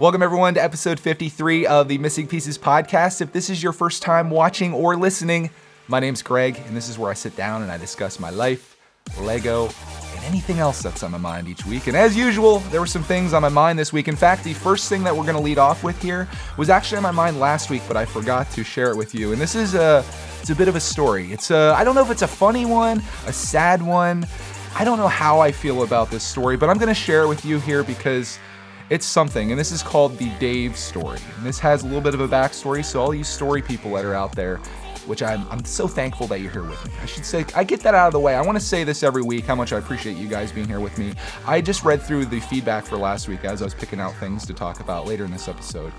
Welcome, everyone, to episode 53 of the Missing Pieces podcast. If this is your first time watching or listening, my name's Greg, and this is where I sit down and I discuss my life, Lego, and anything else that's on my mind each week. And as usual, there were some things on my mind this week. In fact, the first thing that we're going to lead off with here was actually on my mind last week, but I forgot to share it with you. And this is a it's a bit of a story. It's a I don't know if it's a funny one, a sad one. I don't know how I feel about this story, but I'm going to share it with you here because it's something, and this is called the Dave story. And this has a little bit of a backstory, so all you story people that are out there, which I'm, I'm so thankful that you're here with me. I should say, I get that out of the way. I want to say this every week how much I appreciate you guys being here with me. I just read through the feedback for last week as I was picking out things to talk about later in this episode.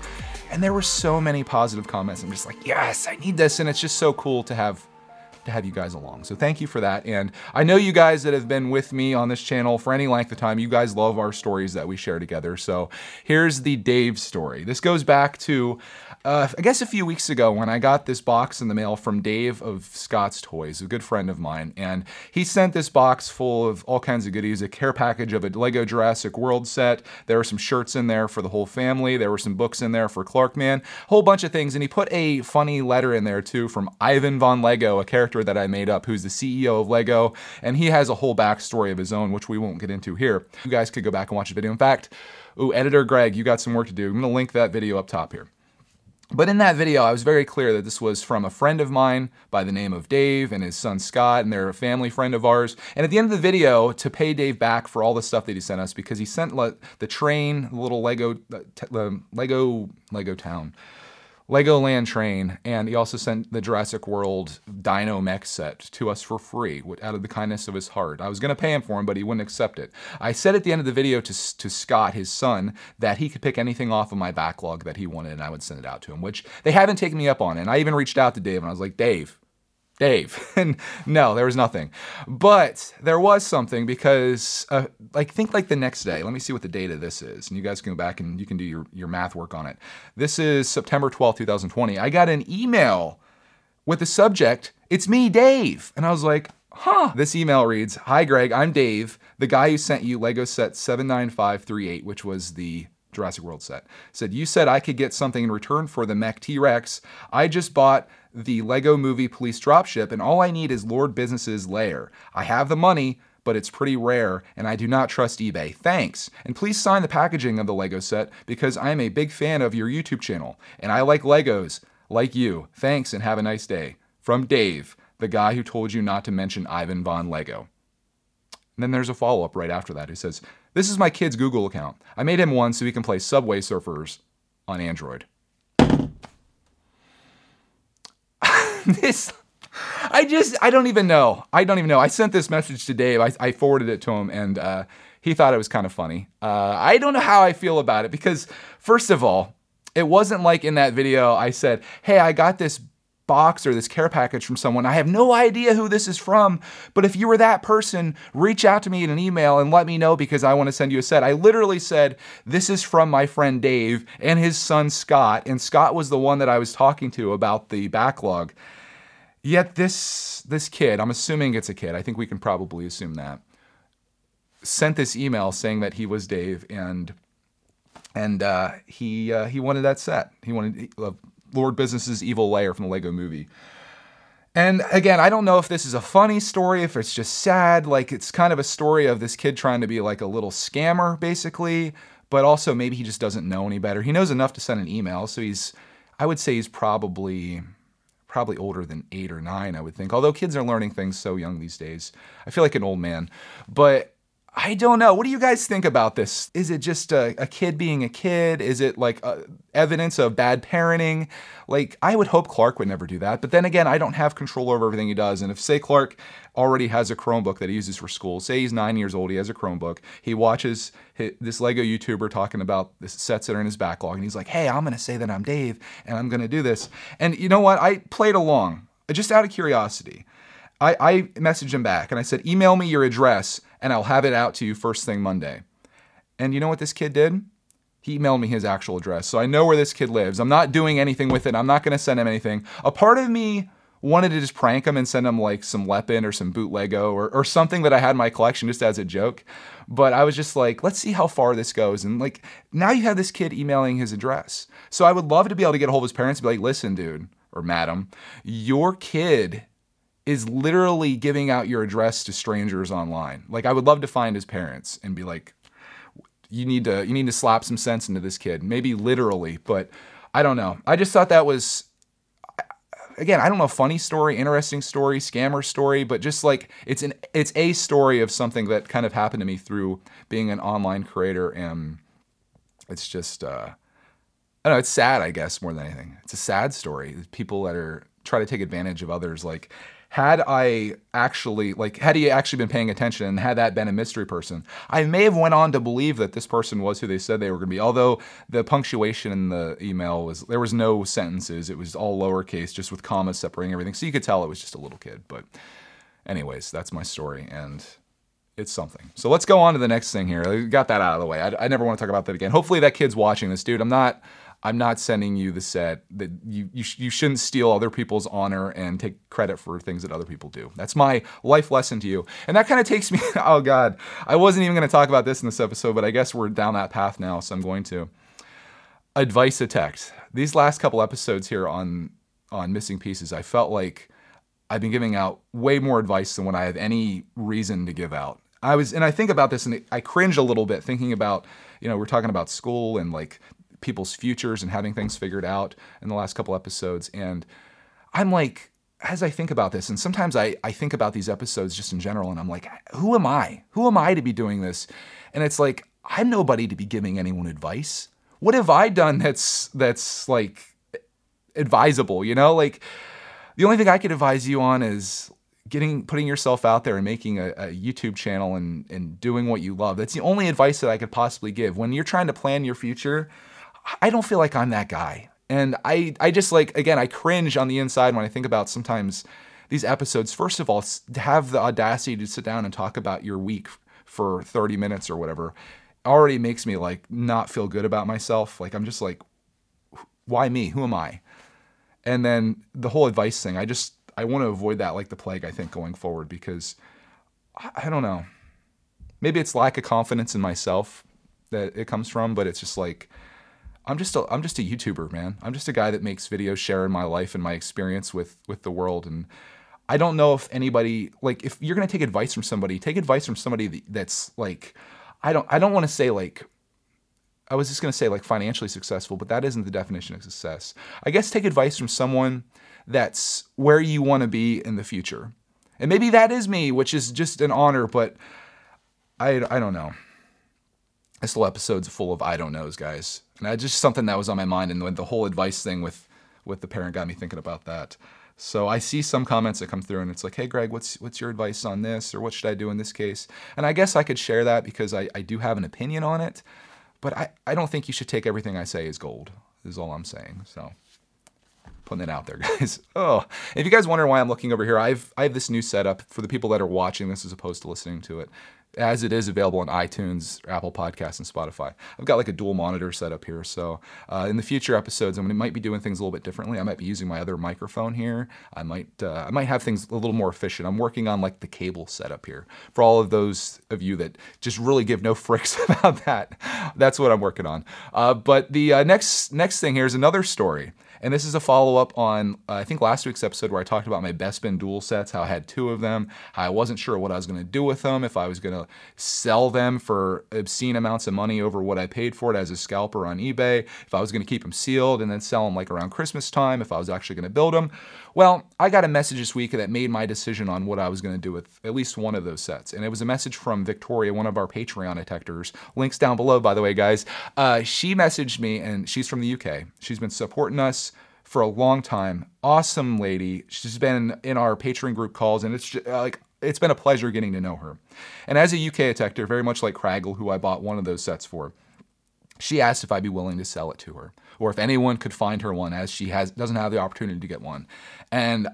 And there were so many positive comments. I'm just like, yes, I need this. And it's just so cool to have to have you guys along. So thank you for that. And I know you guys that have been with me on this channel for any length of time, you guys love our stories that we share together. So here's the Dave story. This goes back to uh, I guess a few weeks ago when I got this box in the mail from Dave of Scott's Toys, a good friend of mine, and he sent this box full of all kinds of goodies, a care package of a Lego Jurassic World set. There were some shirts in there for the whole family. There were some books in there for Clark Man, a whole bunch of things. And he put a funny letter in there too from Ivan Von Lego, a character that I made up, who's the CEO of Lego, and he has a whole backstory of his own, which we won't get into here. You guys could go back and watch the video. In fact, ooh, editor Greg, you got some work to do. I'm gonna link that video up top here. But in that video, I was very clear that this was from a friend of mine by the name of Dave and his son Scott, and they're a family friend of ours. And at the end of the video, to pay Dave back for all the stuff that he sent us, because he sent le- the train, the little Lego, the Lego, Lego Town Legoland train, and he also sent the Jurassic World Dino Mech set to us for free out of the kindness of his heart. I was going to pay him for him, but he wouldn't accept it. I said at the end of the video to, to Scott, his son, that he could pick anything off of my backlog that he wanted and I would send it out to him, which they haven't taken me up on. And I even reached out to Dave and I was like, Dave, Dave. And no, there was nothing. But there was something because, uh, like, think like the next day. Let me see what the date of this is. And you guys can go back and you can do your, your math work on it. This is September 12th, 2020. I got an email with the subject, It's me, Dave. And I was like, huh. This email reads Hi, Greg. I'm Dave, the guy who sent you Lego set 79538, which was the Jurassic World set. Said, You said I could get something in return for the mech T Rex. I just bought the Lego Movie Police Dropship, and all I need is Lord Business's lair. I have the money, but it's pretty rare, and I do not trust eBay. Thanks. And please sign the packaging of the Lego set because I am a big fan of your YouTube channel, and I like Legos, like you. Thanks, and have a nice day. From Dave, the guy who told you not to mention Ivan Von Lego. And then there's a follow up right after that. He says, This is my kid's Google account. I made him one so he can play Subway Surfers on Android. this I just I don't even know. I don't even know. I sent this message to Dave. I, I forwarded it to him, and uh, he thought it was kind of funny. Uh, I don't know how I feel about it because first of all, it wasn't like in that video I said, "Hey, I got this box or this care package from someone. I have no idea who this is from, but if you were that person, reach out to me in an email and let me know because I want to send you a set. I literally said, This is from my friend Dave and his son Scott, and Scott was the one that I was talking to about the backlog. Yet this this kid, I'm assuming it's a kid. I think we can probably assume that. Sent this email saying that he was Dave and and uh, he uh, he wanted that set. He wanted uh, Lord Business's evil lair from the Lego movie. And again, I don't know if this is a funny story, if it's just sad. Like, it's kind of a story of this kid trying to be like a little scammer, basically, but also maybe he just doesn't know any better. He knows enough to send an email, so he's, I would say he's probably probably older than eight or nine, I would think. Although kids are learning things so young these days. I feel like an old man. But I don't know. What do you guys think about this? Is it just a, a kid being a kid? Is it like uh, evidence of bad parenting? Like, I would hope Clark would never do that. But then again, I don't have control over everything he does. And if, say, Clark already has a Chromebook that he uses for school, say he's nine years old, he has a Chromebook, he watches his, this Lego YouTuber talking about the sets that are in his backlog, and he's like, hey, I'm going to say that I'm Dave and I'm going to do this. And you know what? I played along just out of curiosity. I, I messaged him back and I said, email me your address and I'll have it out to you first thing Monday. And you know what this kid did? He emailed me his actual address. So I know where this kid lives. I'm not doing anything with it. I'm not going to send him anything. A part of me wanted to just prank him and send him like some Lepin or some bootleggo or, or something that I had in my collection just as a joke. But I was just like, let's see how far this goes. And like, now you have this kid emailing his address. So I would love to be able to get a hold of his parents and be like, listen, dude or madam, your kid is literally giving out your address to strangers online. Like, I would love to find his parents and be like, you need to you need to slap some sense into this kid maybe literally but i don't know i just thought that was again, I don't know, funny story, interesting story, scammer story, but just like it's an it's a story of something that kind of happened to me through being an online creator, and it's just uh, I don't know, it's sad, I guess, more than anything. It's a sad story. People that are try to take advantage of others, like had I actually like had he actually been paying attention and had that been a mystery person, I may have went on to believe that this person was who they said they were going to be. Although the punctuation in the email was there was no sentences, it was all lowercase, just with commas separating everything, so you could tell it was just a little kid. But anyways, that's my story and. It's something. So let's go on to the next thing here. I got that out of the way. I, I never want to talk about that again. Hopefully that kid's watching this, dude. I'm not I'm not sending you the set that you you, sh- you shouldn't steal other people's honor and take credit for things that other people do. That's my life lesson to you. And that kind of takes me oh god. I wasn't even going to talk about this in this episode, but I guess we're down that path now, so I'm going to. Advice text. These last couple episodes here on on missing pieces, I felt like I've been giving out way more advice than what I have any reason to give out. I was, and I think about this, and I cringe a little bit thinking about, you know, we're talking about school and like people's futures and having things figured out in the last couple episodes. And I'm like, as I think about this, and sometimes I, I think about these episodes just in general, and I'm like, who am I? Who am I to be doing this? And it's like, I'm nobody to be giving anyone advice. What have I done that's that's like advisable, you know? Like the only thing I could advise you on is getting putting yourself out there and making a, a, YouTube channel and and doing what you love. That's the only advice that I could possibly give. When you're trying to plan your future, I don't feel like I'm that guy. And I, I just like, again, I cringe on the inside when I think about sometimes these episodes. First of all, to have the audacity to sit down and talk about your week for 30 minutes or whatever already makes me like not feel good about myself. Like, I'm just like, why me? Who am I? And then the whole advice thing, I just, I want to avoid that like the plague, I think, going forward because I, I don't know. Maybe it's lack of confidence in myself that it comes from, but it's just like, I'm just a I'm just a YouTuber, man. I'm just a guy that makes videos sharing my life and my experience with with the world and I don't know if anybody like if you're going to take advice from somebody, take advice from somebody that's like I don't I don't want to say like I was just going to say like financially successful, but that isn't the definition of success. I guess take advice from someone that's where you want to be in the future. And maybe that is me, which is just an honor, but I I don't know. This whole episode's full of I don't knows, guys. And that's just something that was on my mind, and the whole advice thing with with the parent got me thinking about that. So I see some comments that come through, and it's like, "Hey, Greg, what's what's your advice on this, or what should I do in this case?" And I guess I could share that because I, I do have an opinion on it, but I, I don't think you should take everything I say as gold. Is all I'm saying. So putting it out there, guys. Oh, if you guys wonder why I'm looking over here, I've I have this new setup for the people that are watching this as opposed to listening to it as it is available on iTunes, Apple Podcasts, and Spotify. I've got like a dual monitor set up here. So uh, in the future episodes, I might be doing things a little bit differently. I might be using my other microphone here. I might uh, I might have things a little more efficient. I'm working on like the cable setup here for all of those of you that just really give no fricks about that. That's what I'm working on. Uh, but the uh, next next thing here is another story. And this is a follow up on, uh, I think, last week's episode where I talked about my Best Bespin Duel sets, how I had two of them, how I wasn't sure what I was going to do with them, if I was going to sell them for obscene amounts of money over what I paid for it as a scalper on eBay, if I was going to keep them sealed and then sell them like around Christmas time, if I was actually going to build them. Well, I got a message this week that made my decision on what I was going to do with at least one of those sets. And it was a message from Victoria, one of our Patreon detectors. Links down below, by the way, guys. Uh, she messaged me, and she's from the UK. She's been supporting us for a long time. Awesome lady. She's been in our Patreon group calls, and it's just, like it's been a pleasure getting to know her. And as a UK detector, very much like Craggle, who I bought one of those sets for, she asked if I'd be willing to sell it to her, or if anyone could find her one, as she has doesn't have the opportunity to get one. And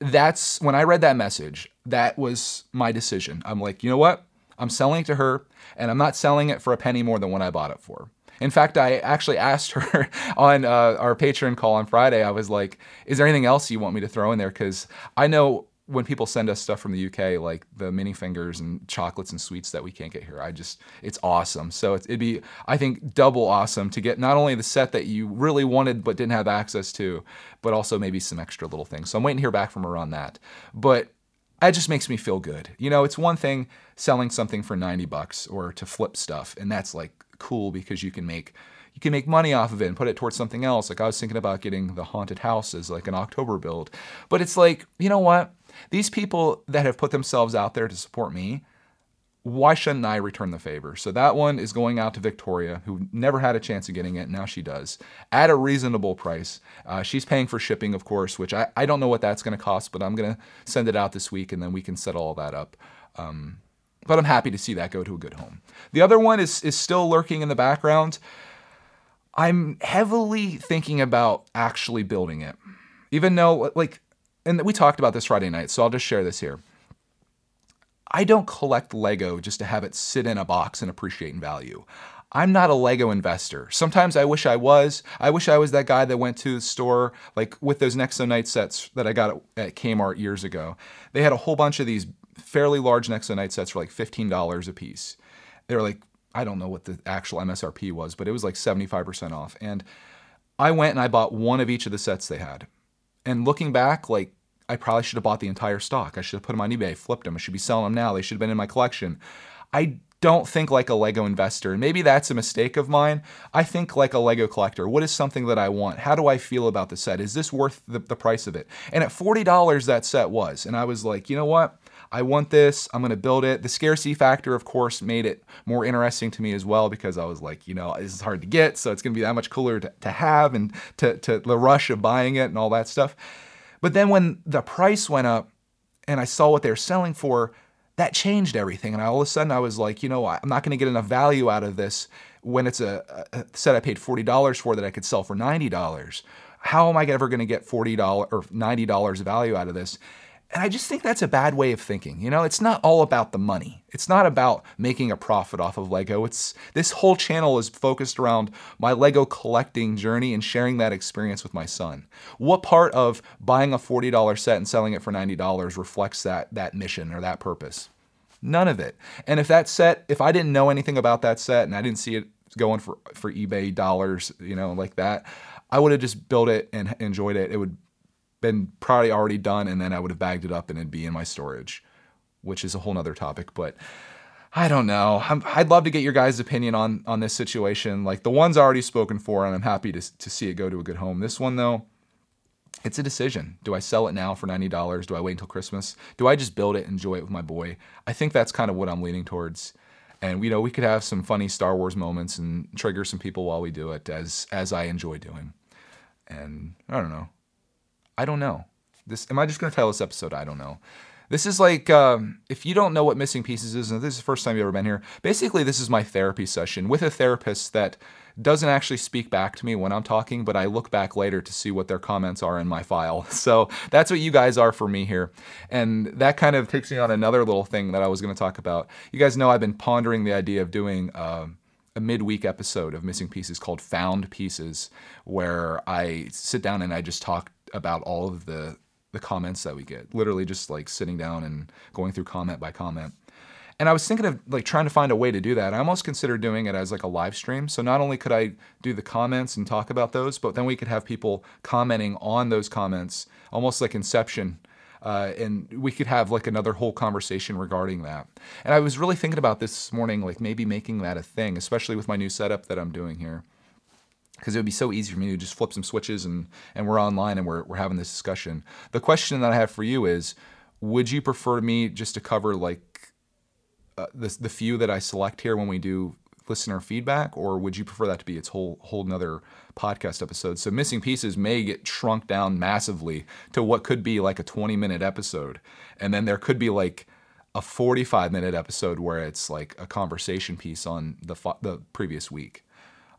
that's when I read that message. That was my decision. I'm like, you know what? I'm selling it to her, and I'm not selling it for a penny more than what I bought it for. In fact, I actually asked her on uh, our Patreon call on Friday. I was like, "Is there anything else you want me to throw in there?" Because I know when people send us stuff from the UK, like the mini fingers and chocolates and sweets that we can't get here, I just it's awesome. So it'd be I think double awesome to get not only the set that you really wanted but didn't have access to, but also maybe some extra little things. So I'm waiting to hear back from her on that. But it just makes me feel good. You know, it's one thing selling something for 90 bucks or to flip stuff, and that's like cool because you can make you can make money off of it and put it towards something else. Like I was thinking about getting the haunted house as like an October build. But it's like, you know what? These people that have put themselves out there to support me, why shouldn't I return the favor? So that one is going out to Victoria, who never had a chance of getting it. Now she does at a reasonable price. Uh, she's paying for shipping, of course, which I, I don't know what that's going to cost, but I'm going to send it out this week and then we can set all that up. Um, but I'm happy to see that go to a good home. The other one is, is still lurking in the background. I'm heavily thinking about actually building it, even though, like, and we talked about this Friday night, so I'll just share this here. I don't collect Lego just to have it sit in a box and appreciate in value. I'm not a Lego investor. Sometimes I wish I was. I wish I was that guy that went to the store, like with those Nexo Knight sets that I got at Kmart years ago. They had a whole bunch of these fairly large Nexo Knight sets for like $15 a piece. They were like, I don't know what the actual MSRP was, but it was like 75% off. And I went and I bought one of each of the sets they had. And looking back, like, I probably should have bought the entire stock. I should have put them on eBay, flipped them. I should be selling them now. They should have been in my collection. I don't think like a Lego investor. And maybe that's a mistake of mine. I think like a Lego collector. What is something that I want? How do I feel about the set? Is this worth the, the price of it? And at $40, that set was. And I was like, you know what? I want this. I'm going to build it. The scarcity factor, of course, made it more interesting to me as well because I was like, you know, this is hard to get. So it's going to be that much cooler to, to have and to, to the rush of buying it and all that stuff. But then when the price went up and I saw what they were selling for, that changed everything. And all of a sudden I was like, you know, I'm not going to get enough value out of this when it's a, a set I paid $40 for that I could sell for $90. How am I ever going to get $40 or $90 value out of this? And I just think that's a bad way of thinking. You know, it's not all about the money. It's not about making a profit off of Lego. It's this whole channel is focused around my Lego collecting journey and sharing that experience with my son. What part of buying a $40 set and selling it for $90 reflects that that mission or that purpose? None of it. And if that set, if I didn't know anything about that set and I didn't see it going for for eBay dollars, you know, like that, I would have just built it and enjoyed it. It would been probably already done, and then I would have bagged it up and it'd be in my storage, which is a whole nother topic. But I don't know. i would love to get your guys' opinion on on this situation. Like the one's already spoken for, and I'm happy to to see it go to a good home. This one though, it's a decision. Do I sell it now for ninety dollars? Do I wait until Christmas? Do I just build it, and enjoy it with my boy? I think that's kind of what I'm leaning towards. And you know, we could have some funny Star Wars moments and trigger some people while we do it, as as I enjoy doing. And I don't know. I don't know. This am I just gonna tell this episode? I don't know. This is like um, if you don't know what missing pieces is, and this is the first time you've ever been here. Basically, this is my therapy session with a therapist that doesn't actually speak back to me when I'm talking, but I look back later to see what their comments are in my file. So that's what you guys are for me here. And that kind of takes me on another little thing that I was going to talk about. You guys know I've been pondering the idea of doing. Uh, a midweek episode of Missing Pieces called Found Pieces, where I sit down and I just talk about all of the the comments that we get. Literally just like sitting down and going through comment by comment. And I was thinking of like trying to find a way to do that. I almost considered doing it as like a live stream. So not only could I do the comments and talk about those, but then we could have people commenting on those comments, almost like Inception. Uh, and we could have like another whole conversation regarding that. And I was really thinking about this morning, like maybe making that a thing, especially with my new setup that I'm doing here because it would be so easy for me to just flip some switches and, and we're online and we're, we're having this discussion. The question that I have for you is would you prefer me just to cover like uh, the, the few that I select here when we do listener feedback, or would you prefer that to be its whole whole another podcast episode? So missing pieces may get shrunk down massively to what could be like a 20 minute episode, and then there could be like a 45 minute episode where it's like a conversation piece on the the previous week.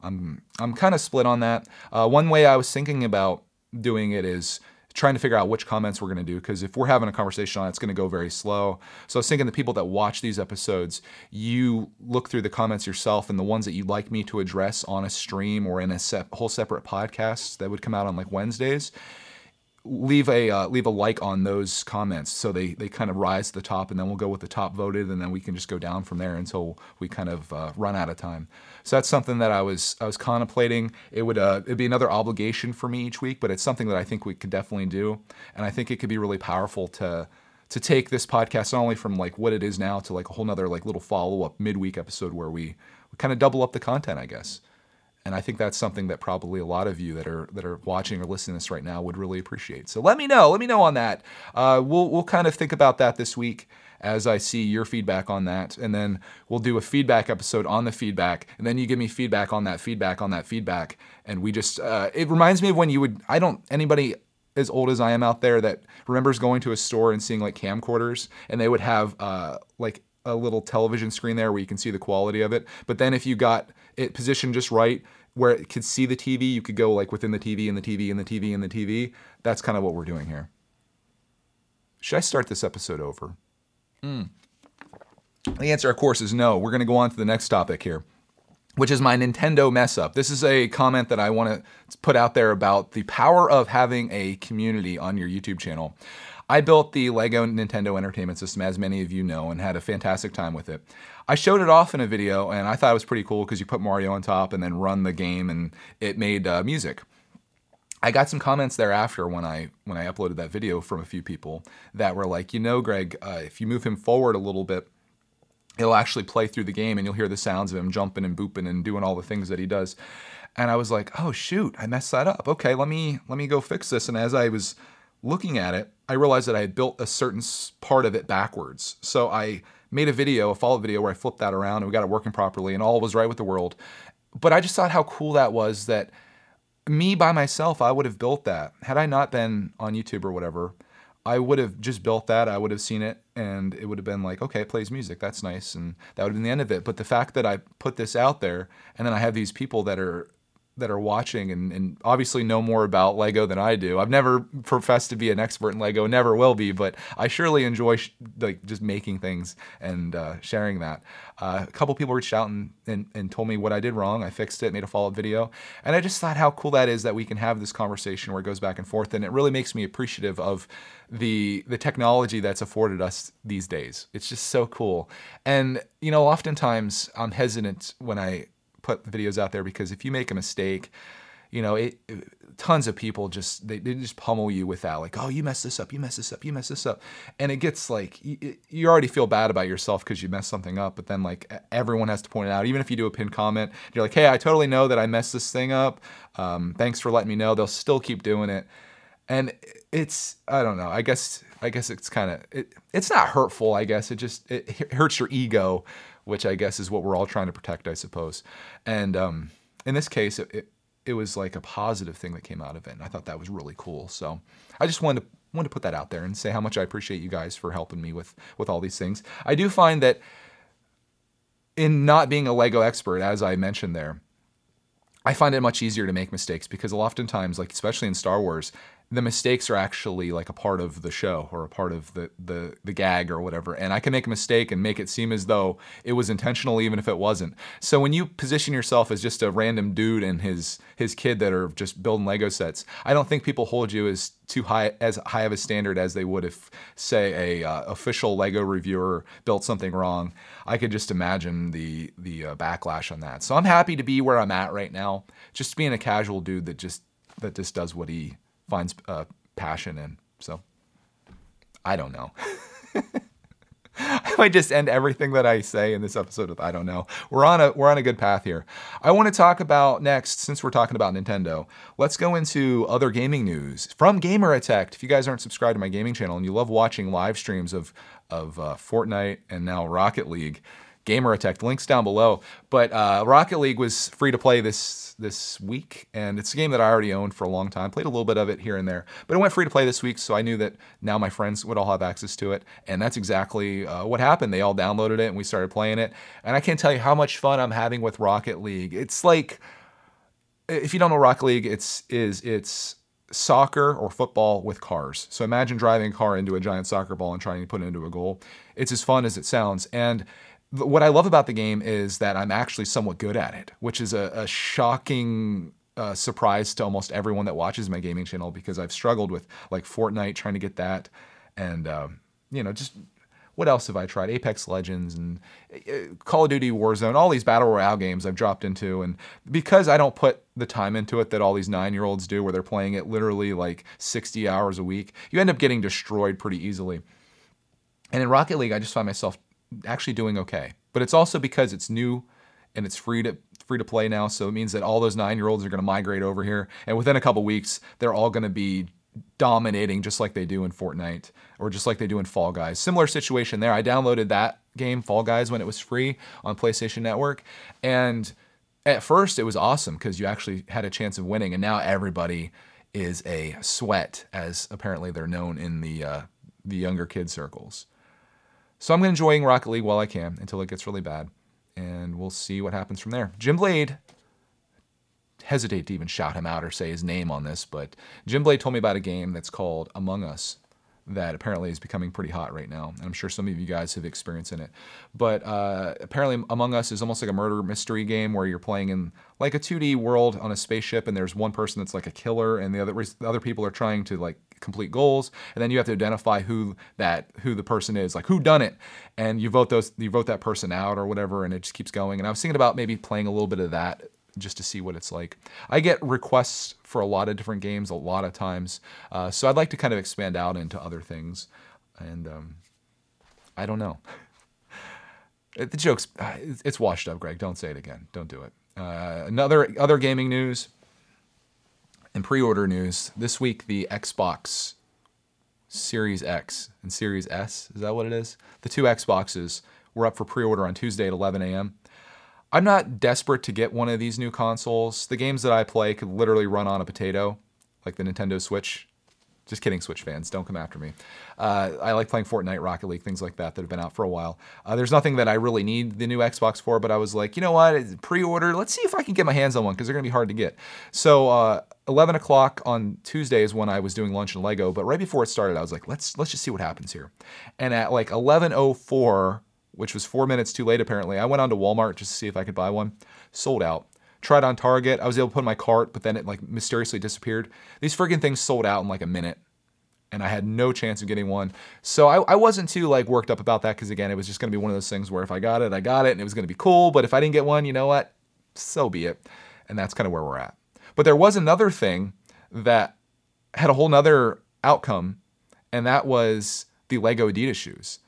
I'm I'm kind of split on that. Uh, one way I was thinking about doing it is trying to figure out which comments we're going to do because if we're having a conversation on it, it's going to go very slow. So I was thinking the people that watch these episodes, you look through the comments yourself and the ones that you'd like me to address on a stream or in a whole separate podcast that would come out on like Wednesdays leave a uh, leave a like on those comments. So they they kind of rise to the top and then we'll go with the top voted and then we can just go down from there until we kind of uh, run out of time. So that's something that I was I was contemplating. It would uh, it'd be another obligation for me each week but it's something that I think we could definitely do. And I think it could be really powerful to to take this podcast not only from like what it is now to like a whole nother like little follow-up midweek episode where we, we kind of double up the content I guess and I think that's something that probably a lot of you that are that are watching or listening to this right now would really appreciate. So let me know. Let me know on that. Uh, we'll we'll kind of think about that this week as I see your feedback on that, and then we'll do a feedback episode on the feedback, and then you give me feedback on that feedback on that feedback, and we just uh, it reminds me of when you would I don't anybody as old as I am out there that remembers going to a store and seeing like camcorders, and they would have uh, like a little television screen there where you can see the quality of it. But then if you got it positioned just right, where it could see the TV, you could go like within the TV and the TV and the TV and the TV. That's kind of what we're doing here. Should I start this episode over? Mm. The answer, of course, is no. We're going to go on to the next topic here, which is my Nintendo mess up. This is a comment that I want to put out there about the power of having a community on your YouTube channel. I built the Lego Nintendo Entertainment System, as many of you know, and had a fantastic time with it. I showed it off in a video, and I thought it was pretty cool because you put Mario on top and then run the game, and it made uh, music. I got some comments thereafter when I when I uploaded that video from a few people that were like, you know, Greg, uh, if you move him forward a little bit, he'll actually play through the game, and you'll hear the sounds of him jumping and booping and doing all the things that he does. And I was like, oh shoot, I messed that up. Okay, let me let me go fix this. And as I was looking at it, I realized that I had built a certain part of it backwards. So I made a video, a follow video where I flipped that around and we got it working properly and all was right with the world. But I just thought how cool that was that me by myself, I would have built that. Had I not been on YouTube or whatever, I would have just built that. I would have seen it and it would have been like, okay, it plays music. That's nice. And that would have been the end of it. But the fact that I put this out there and then I have these people that are that are watching and, and obviously know more about Lego than I do. I've never professed to be an expert in Lego, never will be, but I surely enjoy sh- like just making things and uh, sharing that. Uh, a couple people reached out and, and, and told me what I did wrong. I fixed it, made a follow up video, and I just thought how cool that is that we can have this conversation where it goes back and forth, and it really makes me appreciative of the the technology that's afforded us these days. It's just so cool, and you know, oftentimes I'm hesitant when I put videos out there because if you make a mistake, you know, it, it, tons of people just they, they just pummel you with that, like, oh, you messed this up, you messed this up, you messed this up, and it gets like you, you already feel bad about yourself because you messed something up, but then like everyone has to point it out, even if you do a pinned comment, you're like, hey, I totally know that I messed this thing up. Um, thanks for letting me know. They'll still keep doing it, and it's I don't know. I guess I guess it's kind of it, it's not hurtful. I guess it just it hurts your ego which I guess is what we're all trying to protect, I suppose. And um, in this case, it, it, it was like a positive thing that came out of it, and I thought that was really cool. So I just wanted to wanted to put that out there and say how much I appreciate you guys for helping me with with all these things. I do find that in not being a Lego expert, as I mentioned there, I find it much easier to make mistakes because oftentimes, like especially in Star Wars, the mistakes are actually like a part of the show or a part of the, the the gag or whatever and i can make a mistake and make it seem as though it was intentional even if it wasn't. So when you position yourself as just a random dude and his his kid that are just building lego sets i don't think people hold you as too high as high of a standard as they would if say a uh, official lego reviewer built something wrong. I could just imagine the the uh, backlash on that. So i'm happy to be where i'm at right now. Just being a casual dude that just that just does what he finds uh, passion in. So I don't know. I might just end everything that I say in this episode with I don't know. We're on a we're on a good path here. I want to talk about next, since we're talking about Nintendo, let's go into other gaming news from Gamer Attack. If you guys aren't subscribed to my gaming channel and you love watching live streams of of uh, Fortnite and now Rocket League, Gamer Attack. Links down below. But uh, Rocket League was free to play this this week, and it's a game that I already owned for a long time. Played a little bit of it here and there, but it went free to play this week, so I knew that now my friends would all have access to it, and that's exactly uh, what happened. They all downloaded it, and we started playing it. And I can't tell you how much fun I'm having with Rocket League. It's like if you don't know Rocket League, it's is it's soccer or football with cars. So imagine driving a car into a giant soccer ball and trying to put it into a goal. It's as fun as it sounds. And what I love about the game is that I'm actually somewhat good at it, which is a, a shocking uh, surprise to almost everyone that watches my gaming channel because I've struggled with like Fortnite trying to get that, and um, you know just what else have I tried? Apex Legends and uh, Call of Duty Warzone, all these battle royale games I've dropped into, and because I don't put the time into it that all these nine year olds do, where they're playing it literally like 60 hours a week, you end up getting destroyed pretty easily. And in Rocket League, I just find myself actually doing okay, but it's also because it's new and it's free to free to play now, so it means that all those nine year olds are going to migrate over here, and within a couple weeks, they're all going to be dominating just like they do in Fortnite or just like they do in Fall Guys. Similar situation there. I downloaded that game, Fall Guys, when it was free on PlayStation Network. And at first it was awesome because you actually had a chance of winning. And now everybody is a sweat, as apparently they're known in the, uh, the younger kid circles. So I'm enjoying Rocket League while I can until it gets really bad. And we'll see what happens from there. Jim Blade hesitate to even shout him out or say his name on this, but Jim Blade told me about a game that's called Among Us that apparently is becoming pretty hot right now. And I'm sure some of you guys have experience in it. But uh, apparently, Among Us is almost like a murder mystery game where you're playing in like a 2D world on a spaceship, and there's one person that's like a killer, and the other the other people are trying to like complete goals, and then you have to identify who that who the person is, like who done it, and you vote those you vote that person out or whatever, and it just keeps going. And I was thinking about maybe playing a little bit of that just to see what it's like. I get requests for a lot of different games a lot of times, uh, so I'd like to kind of expand out into other things. And um, I don't know. the joke's uh, it's washed up, Greg. Don't say it again. Don't do it. Uh, another other gaming news and pre-order news this week. The Xbox Series X and Series S is that what it is? The two Xboxes were up for pre-order on Tuesday at 11 a.m. I'm not desperate to get one of these new consoles. The games that I play could literally run on a potato, like the Nintendo Switch. Just kidding, Switch fans. Don't come after me. Uh, I like playing Fortnite, Rocket League, things like that that have been out for a while. Uh, there's nothing that I really need the new Xbox for, but I was like, you know what? Pre order. Let's see if I can get my hands on one because they're going to be hard to get. So, uh, 11 o'clock on Tuesday is when I was doing lunch in Lego, but right before it started, I was like, let's let's just see what happens here. And at like 11:04 which was four minutes too late apparently. I went on to Walmart just to see if I could buy one. Sold out. Tried on Target. I was able to put in my cart, but then it like mysteriously disappeared. These friggin' things sold out in like a minute. And I had no chance of getting one. So I, I wasn't too like worked up about that because again, it was just gonna be one of those things where if I got it, I got it and it was gonna be cool. But if I didn't get one, you know what? So be it. And that's kind of where we're at. But there was another thing that had a whole nother outcome, and that was the Lego Adidas shoes.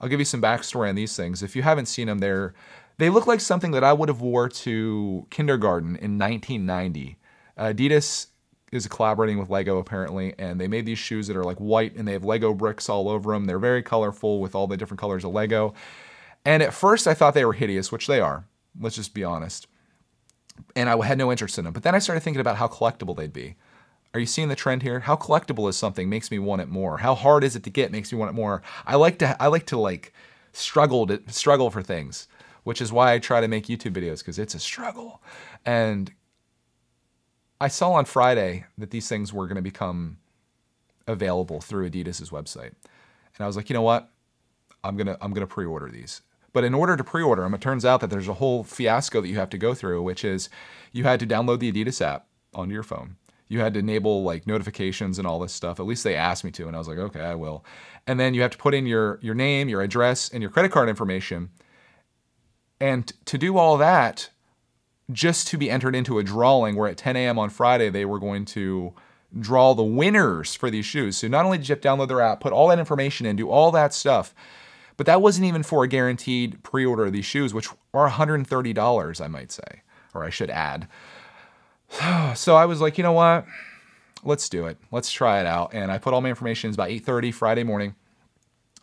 I'll give you some backstory on these things. If you haven't seen them, they're they look like something that I would have wore to kindergarten in 1990. Adidas is collaborating with Lego apparently, and they made these shoes that are like white and they have Lego bricks all over them. They're very colorful with all the different colors of Lego. And at first, I thought they were hideous, which they are. Let's just be honest. And I had no interest in them. But then I started thinking about how collectible they'd be. Are you seeing the trend here? How collectible is something makes me want it more. How hard is it to get makes me want it more. I like to I like to like struggle to struggle for things, which is why I try to make YouTube videos because it's a struggle. And I saw on Friday that these things were going to become available through Adidas's website. And I was like, you know what? I'm going to I'm going to pre-order these. But in order to pre-order them, it turns out that there's a whole fiasco that you have to go through, which is you had to download the Adidas app onto your phone you had to enable like notifications and all this stuff. At least they asked me to, and I was like, okay, I will. And then you have to put in your your name, your address, and your credit card information. And to do all that, just to be entered into a drawing where at 10 a.m. on Friday they were going to draw the winners for these shoes. So not only did you have to download their app, put all that information in, do all that stuff, but that wasn't even for a guaranteed pre-order of these shoes, which are $130, I might say, or I should add. so I was like, you know what? Let's do it. Let's try it out. And I put all my information. It's about 8:30 Friday morning,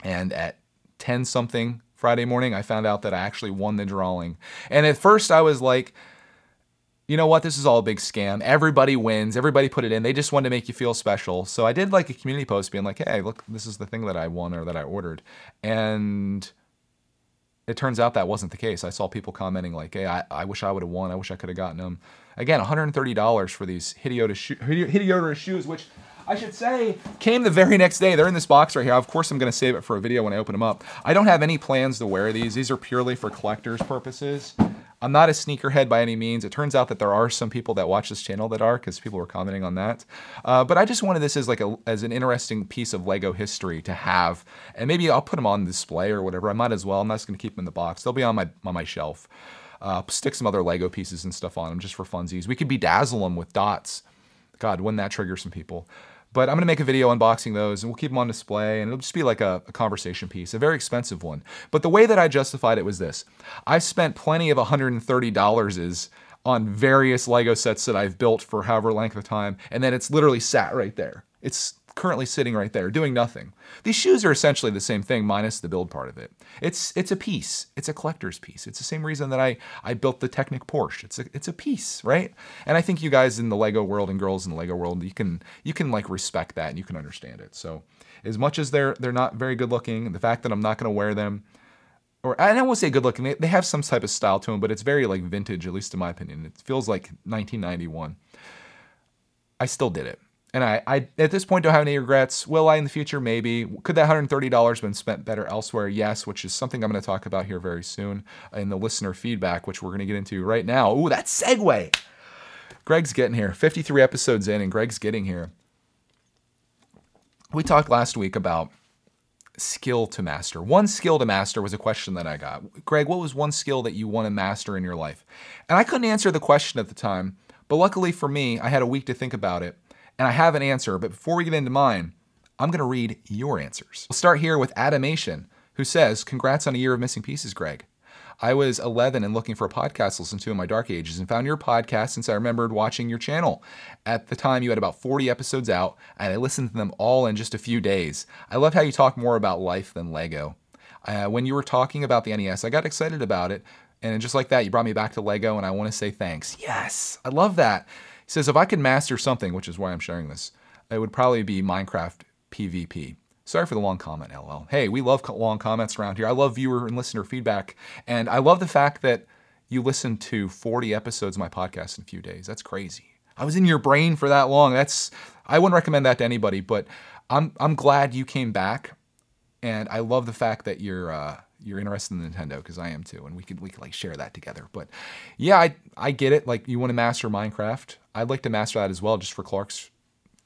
and at 10 something Friday morning, I found out that I actually won the drawing. And at first, I was like, you know what? This is all a big scam. Everybody wins. Everybody put it in. They just wanted to make you feel special. So I did like a community post being like, hey, look, this is the thing that I won or that I ordered. And it turns out that wasn't the case. I saw people commenting like, hey, I, I wish I would have won. I wish I could have gotten them. Again, $130 for these Hideota, sho- shoes, which I should say came the very next day. They're in this box right here. Of course, I'm going to save it for a video when I open them up. I don't have any plans to wear these. These are purely for collector's purposes. I'm not a sneakerhead by any means. It turns out that there are some people that watch this channel that are, because people were commenting on that. Uh, but I just wanted this as like a as an interesting piece of Lego history to have, and maybe I'll put them on display or whatever. I might as well. I'm not just going to keep them in the box. They'll be on my on my shelf. Uh, stick some other Lego pieces and stuff on them just for funsies. We could bedazzle them with dots. God, wouldn't that trigger some people? But I'm to make a video unboxing those and we'll keep them on display and it'll just be like a, a, conversation piece, a very expensive one. But the way that I justified it was this I've spent plenty of $130 is on various Lego sets that I've built for however length of time, and then it's literally sat right there. It's currently sitting right there doing nothing. These shoes are essentially the same thing minus the build part of it. It's it's a piece. It's a collector's piece. It's the same reason that I I built the Technic Porsche. It's a it's a piece, right? And I think you guys in the Lego world and girls in the Lego world, you can you can like respect that and you can understand it. So as much as they're they're not very good looking, the fact that I'm not going to wear them or I don't want to say good looking. They, they have some type of style to them, but it's very like vintage, at least in my opinion. It feels like 1991. I still did it. And I, I, at this point, don't have any regrets. Will I in the future? Maybe. Could that $130 been spent better elsewhere? Yes, which is something I'm going to talk about here very soon in the listener feedback, which we're going to get into right now. Ooh, that segue. Greg's getting here. 53 episodes in, and Greg's getting here. We talked last week about skill to master. One skill to master was a question that I got. Greg, what was one skill that you want to master in your life? And I couldn't answer the question at the time, but luckily for me, I had a week to think about it and I have an answer. But before we get into mine, I'm to read your answers. We'll start here with Adamation, who says, Congrats on a year of missing pieces, Greg. I was 11 and looking for a podcast to listen to in my dark ages and found your podcast since I remembered watching your channel. At the time, you had about 40 episodes out, and I listened to them all in just a few days. I loved how you talk more about life than Lego. Uh, when you were talking about the NES, I got excited about it, and just like that, you brought me back to Lego, and I want to say thanks. Yes, I love that. He says, if I could master something, which is why I'm sharing this, it would probably be Minecraft PvP. Sorry for the long comment, LL. Hey, we love long comments around here. I love viewer and listener feedback. And I love the fact that you listened to 40 episodes of my podcast in a few days. That's crazy. I was in your brain for that long. That's I wouldn't recommend that to anybody, but I'm I'm glad you came back. And I love the fact that you're uh, you're interested in Nintendo because I am too, and we could we could like share that together. But yeah, I I get it. Like you want to master Minecraft. I'd like to master that as well, just for Clark's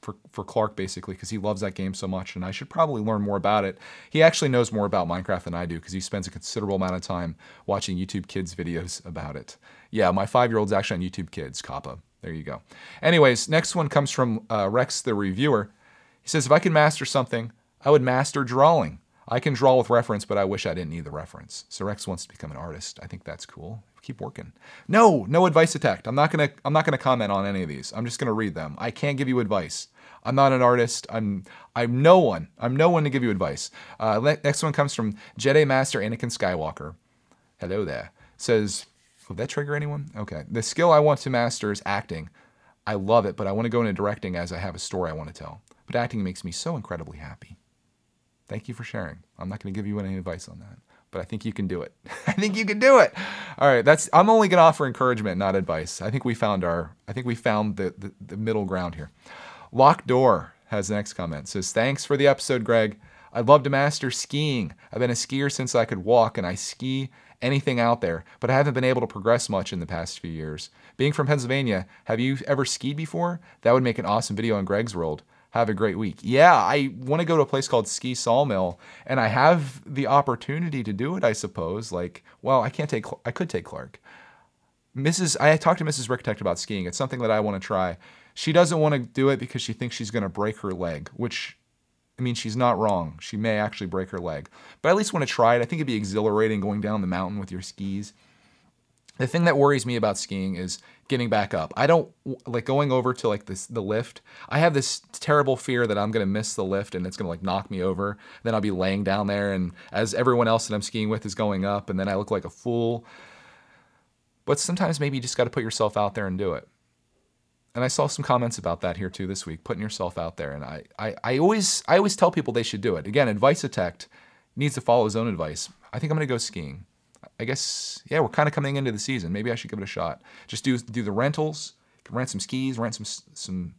for for Clark basically because he loves that game so much, and I should probably learn more about it. He actually knows more about Minecraft than I do because he spends a considerable amount of time watching YouTube Kids videos about it. Yeah, my five year old's actually on YouTube Kids. Kappa. There you go. Anyways, next one comes from uh, Rex the reviewer. He says, if I could master something, I would master drawing. I can draw with reference, but I wish I didn't need the reference. So Rex wants to become an artist. I think that's cool. Keep working. No, no advice attacked. I'm not gonna I'm not gonna comment on any of these. I'm just gonna read them. I can't give you advice. I'm not an artist. I'm I'm no one. I'm no one to give you advice. Uh, next one comes from Jedi Master Anakin Skywalker. Hello there. Says, will that trigger anyone? Okay. The skill I want to master is acting. I love it, but I want to go into directing as I have a story I want to tell. But acting makes me so incredibly happy. Thank you for sharing. I'm not going to give you any advice on that, but I think you can do it. I think you can do it. All right, that's. I'm only going to offer encouragement, not advice. I think we found our. I think we found the the, the middle ground here. Locked door has the next comment. Says thanks for the episode, Greg. I'd love to master skiing. I've been a skier since I could walk, and I ski anything out there, but I haven't been able to progress much in the past few years. Being from Pennsylvania, have you ever skied before? That would make an awesome video on Greg's World have a great week. Yeah, I want to go to a place called Ski Sawmill, and I have the opportunity to do it. I suppose. Like, well, I can't take. I could take Clark. Mrs. I talked to Mrs. Ricktech about skiing. It's something that I want to try. She doesn't want to do it because she thinks she's going to break her leg, which I mean, she's not wrong. She may actually break her leg. But I at least want to try it. I think it'd be exhilarating going down the mountain with your skis. The thing that worries me about skiing is getting back up. I don't like going over to like this the lift. I have this terrible fear that I'm gonna miss the lift and it's gonna like knock me over. Then I'll be laying down there and as everyone else that I'm skiing with is going up, and then I look like a fool. But sometimes maybe you just got to put yourself out there and do it. And I saw some comments about that here too this week, putting yourself out there. And I, I, I always I always tell people they should do it. Again, advice attacked needs to follow his own advice. I think I'm gonna go skiing. I guess yeah, we're kind of coming into the season. Maybe I should give it a shot. Just do do the rentals rent some skis, rent some some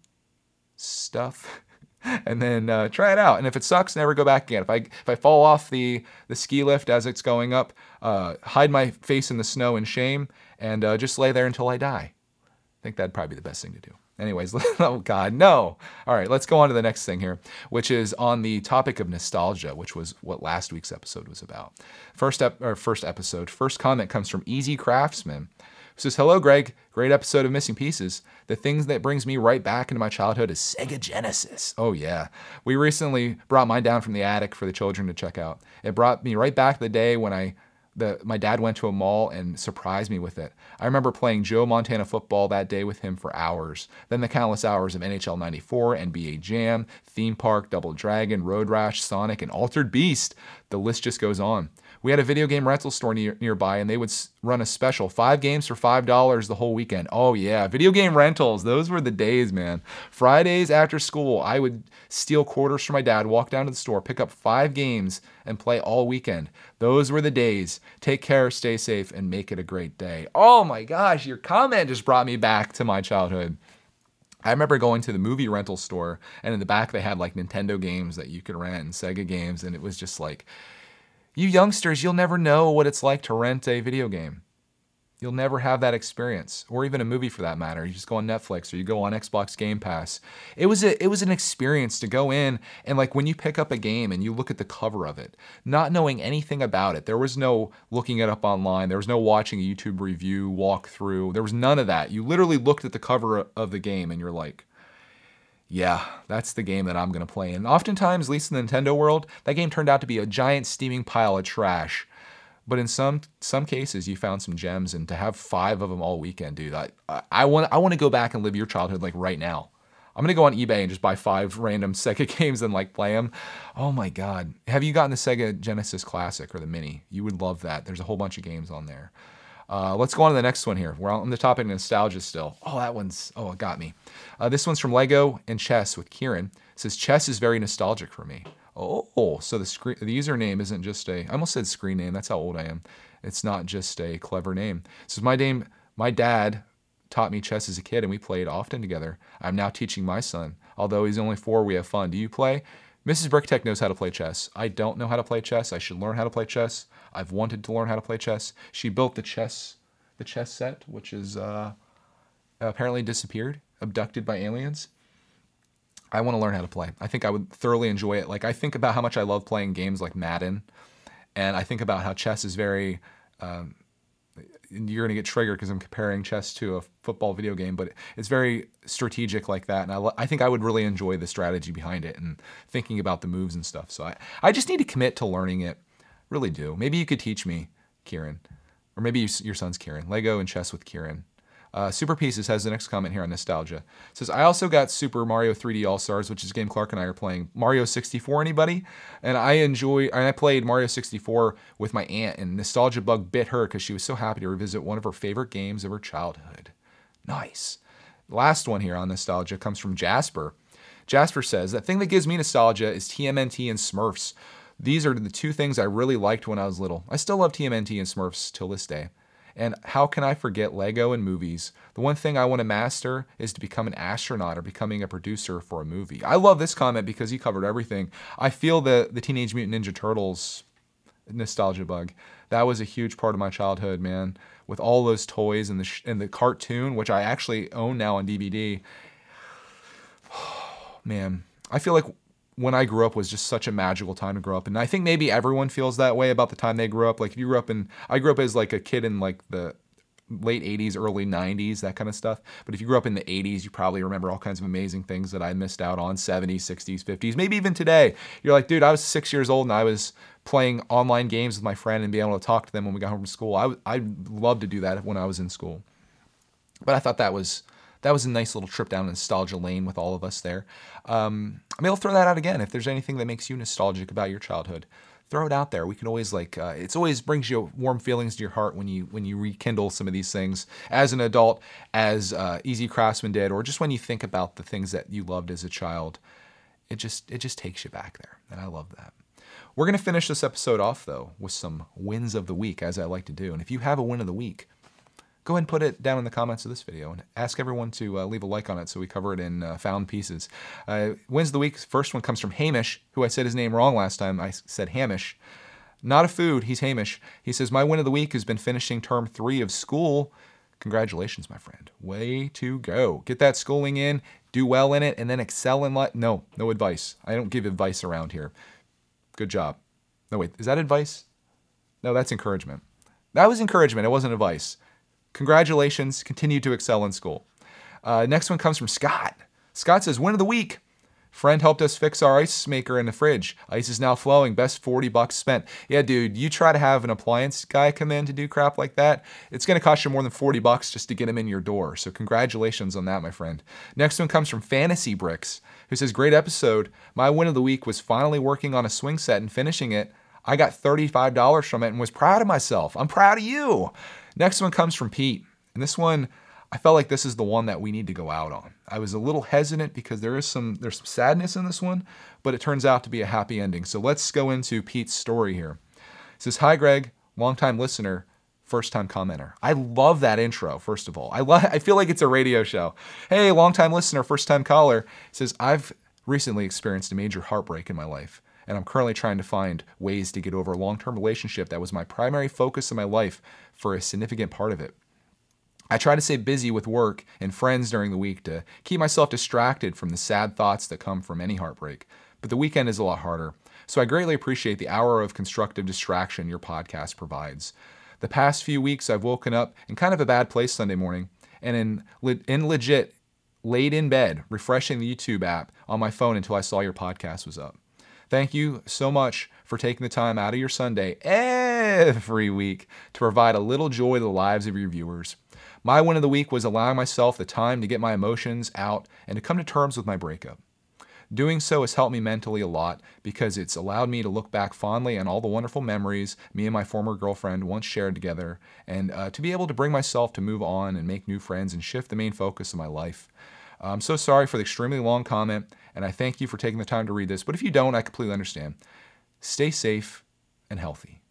stuff, and then uh, try it out. And if it sucks, never go back again. If I if I fall off the the ski lift as it's going up, uh, hide my face in the snow in shame, and uh, just lay there until I die. I think that'd probably be the best thing to do. Anyways, oh God, no. All right, let's go on to the next thing here, which is on the topic of nostalgia, which was what last week's episode was about. First ep- or first episode, first comment comes from Easy Craftsman. Who says, Hello, Greg. Great episode of Missing Pieces. The things that brings me right back into my childhood is Sega Genesis. Oh, yeah. We recently brought mine down from the attic for the children to check out. It brought me right back to the day when I the, my dad went to a mall and surprised me with it. I remember playing Joe Montana football that day with him for hours. Then the countless hours of NHL 94, NBA Jam, Theme Park, Double Dragon, Road Rash, Sonic, and Altered Beast. The list just goes on. We had a video game rental store near, nearby, and they would run a special five games for five dollars the whole weekend. Oh yeah, video game rentals. Those were the days, man. Fridays after school, I would steal quarters from my dad, walk down to the store, pick up five games, and play all weekend. Those were the days. Take care, stay safe, and make it a great day. Oh my gosh, your comment just brought me back to my childhood. I remember going to the movie rental store, and in the back they had like Nintendo games that you could rent and Sega games, and it was just like you youngsters, you'll never know what it's like to rent a video game. You'll never have that experience, or even a movie for that matter. You just go on Netflix or you go on Xbox Game Pass. It was a, it was an experience to go in and like when you pick up a game and you look at the cover of it, not knowing anything about it. There was no looking it up online. There was no watching a YouTube review, walkthrough. There was none of that. You literally looked at the cover of the game and you're like, yeah, that's the game that I'm going to play. And oftentimes, at least in the Nintendo world, that game turned out to be a giant steaming pile of trash. But in some some cases, you found some gems, and to have five of them all weekend, dude, I I want I want to go back and live your childhood like right now. I'm gonna go on eBay and just buy five random Sega games and like play them. Oh my god, have you gotten the Sega Genesis Classic or the Mini? You would love that. There's a whole bunch of games on there. Uh, let's go on to the next one here. We're on the topic of nostalgia still. Oh, that one's, oh, it got me. Uh, this one's from Lego and Chess with Kieran. It says, Chess is very nostalgic for me. Oh, so the, screen, the username isn't just a, I almost said screen name. That's how old I am. It's not just a clever name. Says, my name, my dad taught me chess as a kid and we played often together. I'm now teaching my son. Although he's only four, we have fun. Do you play? Mrs. Bricktech knows how to play chess. I don't know how to play chess. I should learn how to play chess. I've wanted to learn how to play chess. She built the chess the chess set, which is uh, apparently disappeared, abducted by aliens. I want to learn how to play. I think I would thoroughly enjoy it. Like I think about how much I love playing games like Madden, and I think about how chess is very. Um, you're gonna get triggered because I'm comparing chess to a football video game, but it's very strategic like that, and I, I think I would really enjoy the strategy behind it and thinking about the moves and stuff. So I, I just need to commit to learning it. Really do. Maybe you could teach me, Kieran or maybe your son's Kieran. Lego and chess with Kieran. Uh, Super Pieces has the next comment here on nostalgia. It says I also got Super Mario 3D All Stars, which is game Clark and I are playing. Mario 64, anybody? And I enjoy. And I played Mario 64 with my aunt, and nostalgia bug bit her because she was so happy to revisit one of her favorite games of her childhood. Nice. Last one here on nostalgia comes from Jasper. Jasper says that thing that gives me nostalgia is TMNT and Smurfs. These are the two things I really liked when I was little. I still love TMNT and Smurfs till this day. And how can I forget Lego and movies? The one thing I want to master is to become an astronaut or becoming a producer for a movie. I love this comment because he covered everything. I feel the the Teenage Mutant Ninja Turtles nostalgia bug. That was a huge part of my childhood, man. With all those toys and the sh- and the cartoon, which I actually own now on DVD. man, I feel like when I grew up was just such a magical time to grow up. And I think maybe everyone feels that way about the time they grew up. Like if you grew up in, I grew up as like a kid in like the late 80s, early 90s, that kind of stuff. But if you grew up in the 80s, you probably remember all kinds of amazing things that I missed out on 70s, 60s, 50s, maybe even today. You're like, dude, I was six years old and I was playing online games with my friend and being able to talk to them when we got home from school. I, I loved to do that when I was in school. But I thought that was that was a nice little trip down nostalgia lane with all of us there. Um, I mean, I'll throw that out again. If there's anything that makes you nostalgic about your childhood, throw it out there. We can always like uh, it's always brings you warm feelings to your heart when you when you rekindle some of these things as an adult, as uh, Easy Craftsman did, or just when you think about the things that you loved as a child. It just it just takes you back there, and I love that. We're gonna finish this episode off though with some wins of the week, as I like to do. And if you have a win of the week, go ahead and put it down in the comments of this video and ask everyone to uh, leave a like on it so we cover it in uh, found pieces. Uh, wins of the week. First one comes from Hamish, who I said his name wrong last time. I said Hamish. Not a food. He's Hamish. He says, My win of the week has been finishing term three of school. Congratulations, my friend. Way to go. Get that schooling in, do well in it, and then excel in life. No, no advice. I don't give advice around here. Good job. No, wait, is that advice? No, that's encouragement. That was encouragement. It wasn't advice. Congratulations. Continue to excel in school. Uh, next one comes from Scott. Scott says, Win of the week. Friend helped us fix our ice maker in the fridge. Ice is now flowing. Best 40 bucks spent. Yeah, dude, you try to have an appliance guy come in to do crap like that, it's going to cost you more than 40 bucks just to get him in your door. So congratulations on that, my friend. Next one comes from Fantasy Bricks, who says, "Great episode. My win of the week was finally working on a swing set and finishing it. I got $35 from it and was proud of myself. I'm proud of you." Next one comes from Pete. And this one I felt like this is the one that we need to go out on. I was a little hesitant because there is some there's some sadness in this one, but it turns out to be a happy ending. So let's go into Pete's story here. Says, "Hi Greg, longtime listener, first time commenter. I love that intro, first of all. I love I feel like it's a radio show. Hey, longtime listener, first time caller. Says, "I've recently experienced a major heartbreak in my life." And I'm currently trying to find ways to get over a long term relationship that was my primary focus in my life for a significant part of it. I try to stay busy with work and friends during the week to keep myself distracted from the sad thoughts that come from any heartbreak. But the weekend is a lot harder. So I greatly appreciate the hour of constructive distraction your podcast provides. The past few weeks, I've woken up in kind of a bad place Sunday morning and in, in legit laid in bed, refreshing the YouTube app on my phone until I saw your podcast was up. Thank you so much for taking the time out of your Sunday every week to provide a little joy to the lives of your viewers. My win of the week was allowing myself the time to get my emotions out and to come to terms with my breakup. Doing so has helped me mentally a lot because it's allowed me to look back fondly on all the wonderful memories me and my former girlfriend once shared together and uh, to be able to bring myself to move on and make new friends and shift the main focus of my life. I'm so sorry for the extremely long comment, and I thank you for taking the time to read this. But if you don't, I completely understand. Stay safe and healthy.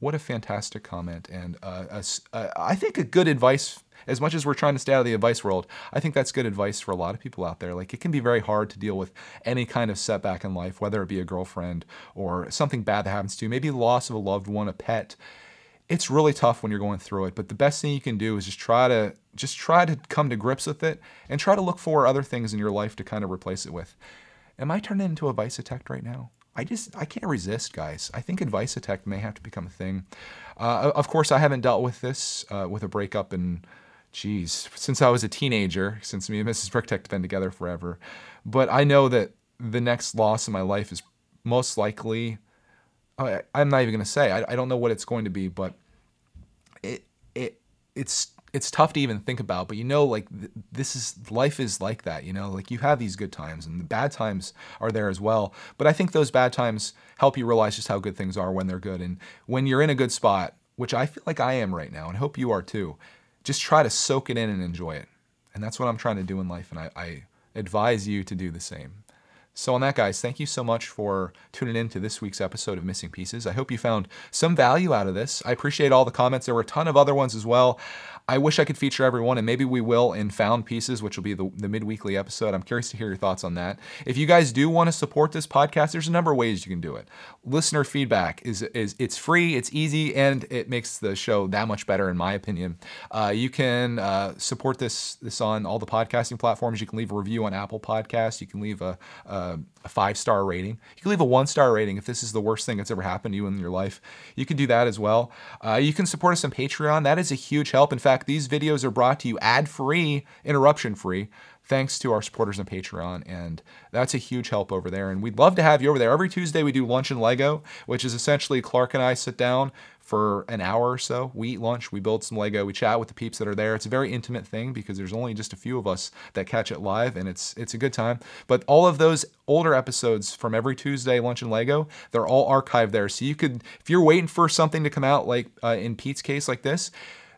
What a fantastic comment, and uh, a, uh, I think a good advice. As much as we're trying to stay out of the advice world, I think that's good advice for a lot of people out there. Like it can be very hard to deal with any kind of setback in life, whether it be a girlfriend or something bad that happens to you, maybe loss of a loved one, a pet. It's really tough when you're going through it, but the best thing you can do is just try to just try to come to grips with it and try to look for other things in your life to kind of replace it with. Am I turning into a vice attack right now? I just I can't resist, guys. I think advice attack may have to become a thing. Uh, of course, I haven't dealt with this uh, with a breakup in, geez, since I was a teenager. Since me and Mrs. Bricktech have been together forever, but I know that the next loss in my life is most likely. I, am not even going to say. I, I don't know what it's going to be, but it it it's it's tough to even think about, but you know, like th- this is life is like that, you know, like you have these good times and the bad times are there as well. But I think those bad times help you realize just how good things are when they're good. And when you're in a good spot, which I feel like I am right now and hope you are too, just try to soak it in and enjoy it. And that's what I'm trying to do in life. And I, I advise you to do the same. So, on that, guys, thank you so much for tuning in to this week's episode of Missing Pieces. I hope you found some value out of this. I appreciate all the comments. There were a ton of other ones as well. I wish I could feature everyone, and maybe we will in Found Pieces, which will be the, the midweekly episode. I'm curious to hear your thoughts on that. If you guys do want to support this podcast, there's a number of ways you can do it. Listener feedback is is it's free, it's easy, and it makes the show that much better, in my opinion. Uh, you can uh, support this this on all the podcasting platforms. You can leave a review on Apple Podcasts. You can leave a, a, a five star rating. You can leave a one star rating if this is the worst thing that's ever happened to you in your life. You can do that as well. Uh, you can support us on Patreon. That is a huge help. In fact these videos are brought to you ad free, interruption free, thanks to our supporters on Patreon. And that's a huge help over there. And we'd love to have you over there. Every Tuesday, we do Lunch and Lego, which is essentially Clark and I sit down for an hour or so. We eat lunch, we build some Lego, we chat with the peeps that are there. It's a very intimate thing because there's only just a few of us that catch it live, and it's it's a good time. But all of those older episodes from every Tuesday, Lunch and Lego, they're all archived there. So you could, if you're waiting for something to come out, like uh, in Pete's case, like this,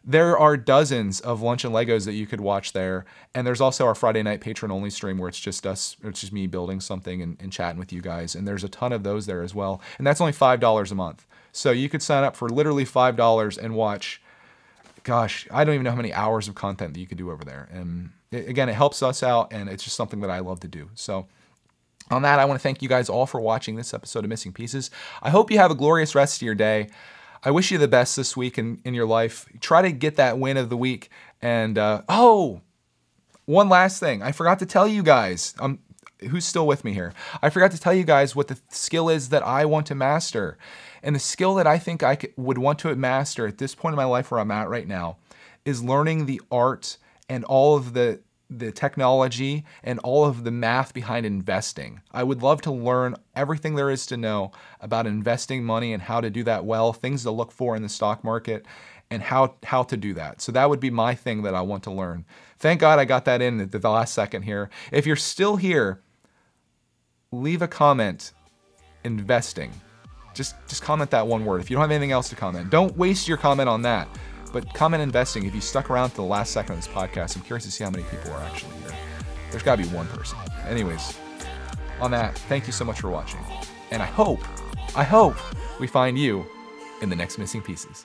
there are dozens of lunch and Legos that you could watch there. And there's also our Friday night patron only stream where it's just us, it's just me building something and, and chatting with you guys. And there's a ton of those there as well. And that's only $5 a month. So you could sign up for literally $5 and watch gosh, I don't even know how many hours of content that you could do over there. And it, again, it helps us out, and it's just something that I love to do. So. On that, I want to thank you guys all for watching this episode of Missing Pieces. I hope you have a glorious rest of your day. I wish you the best this week in, in your life. Try to get that win of the week. And uh, oh, one last thing. I forgot to tell you guys. Um, who's still with me here? I forgot to tell you guys what the skill is that I want to master. And the skill that I think I could, would want to master at this point in my life where I'm at right now is learning the art and all of the the technology and all of the math behind investing. I would love to learn everything there is to know about investing money and how to do that well, things to look for in the stock market and how how to do that. So that would be my thing that I want to learn. Thank God I got that in at the last second here. If you're still here, leave a comment investing. Just just comment that one word. If you don't have anything else to comment, don't waste your comment on that. But comment investing, if you stuck around to the last second of this podcast, I'm curious to see how many people are actually here. There's got to be one person. Anyways, on that, thank you so much for watching. And I hope, I hope we find you in the next Missing Pieces.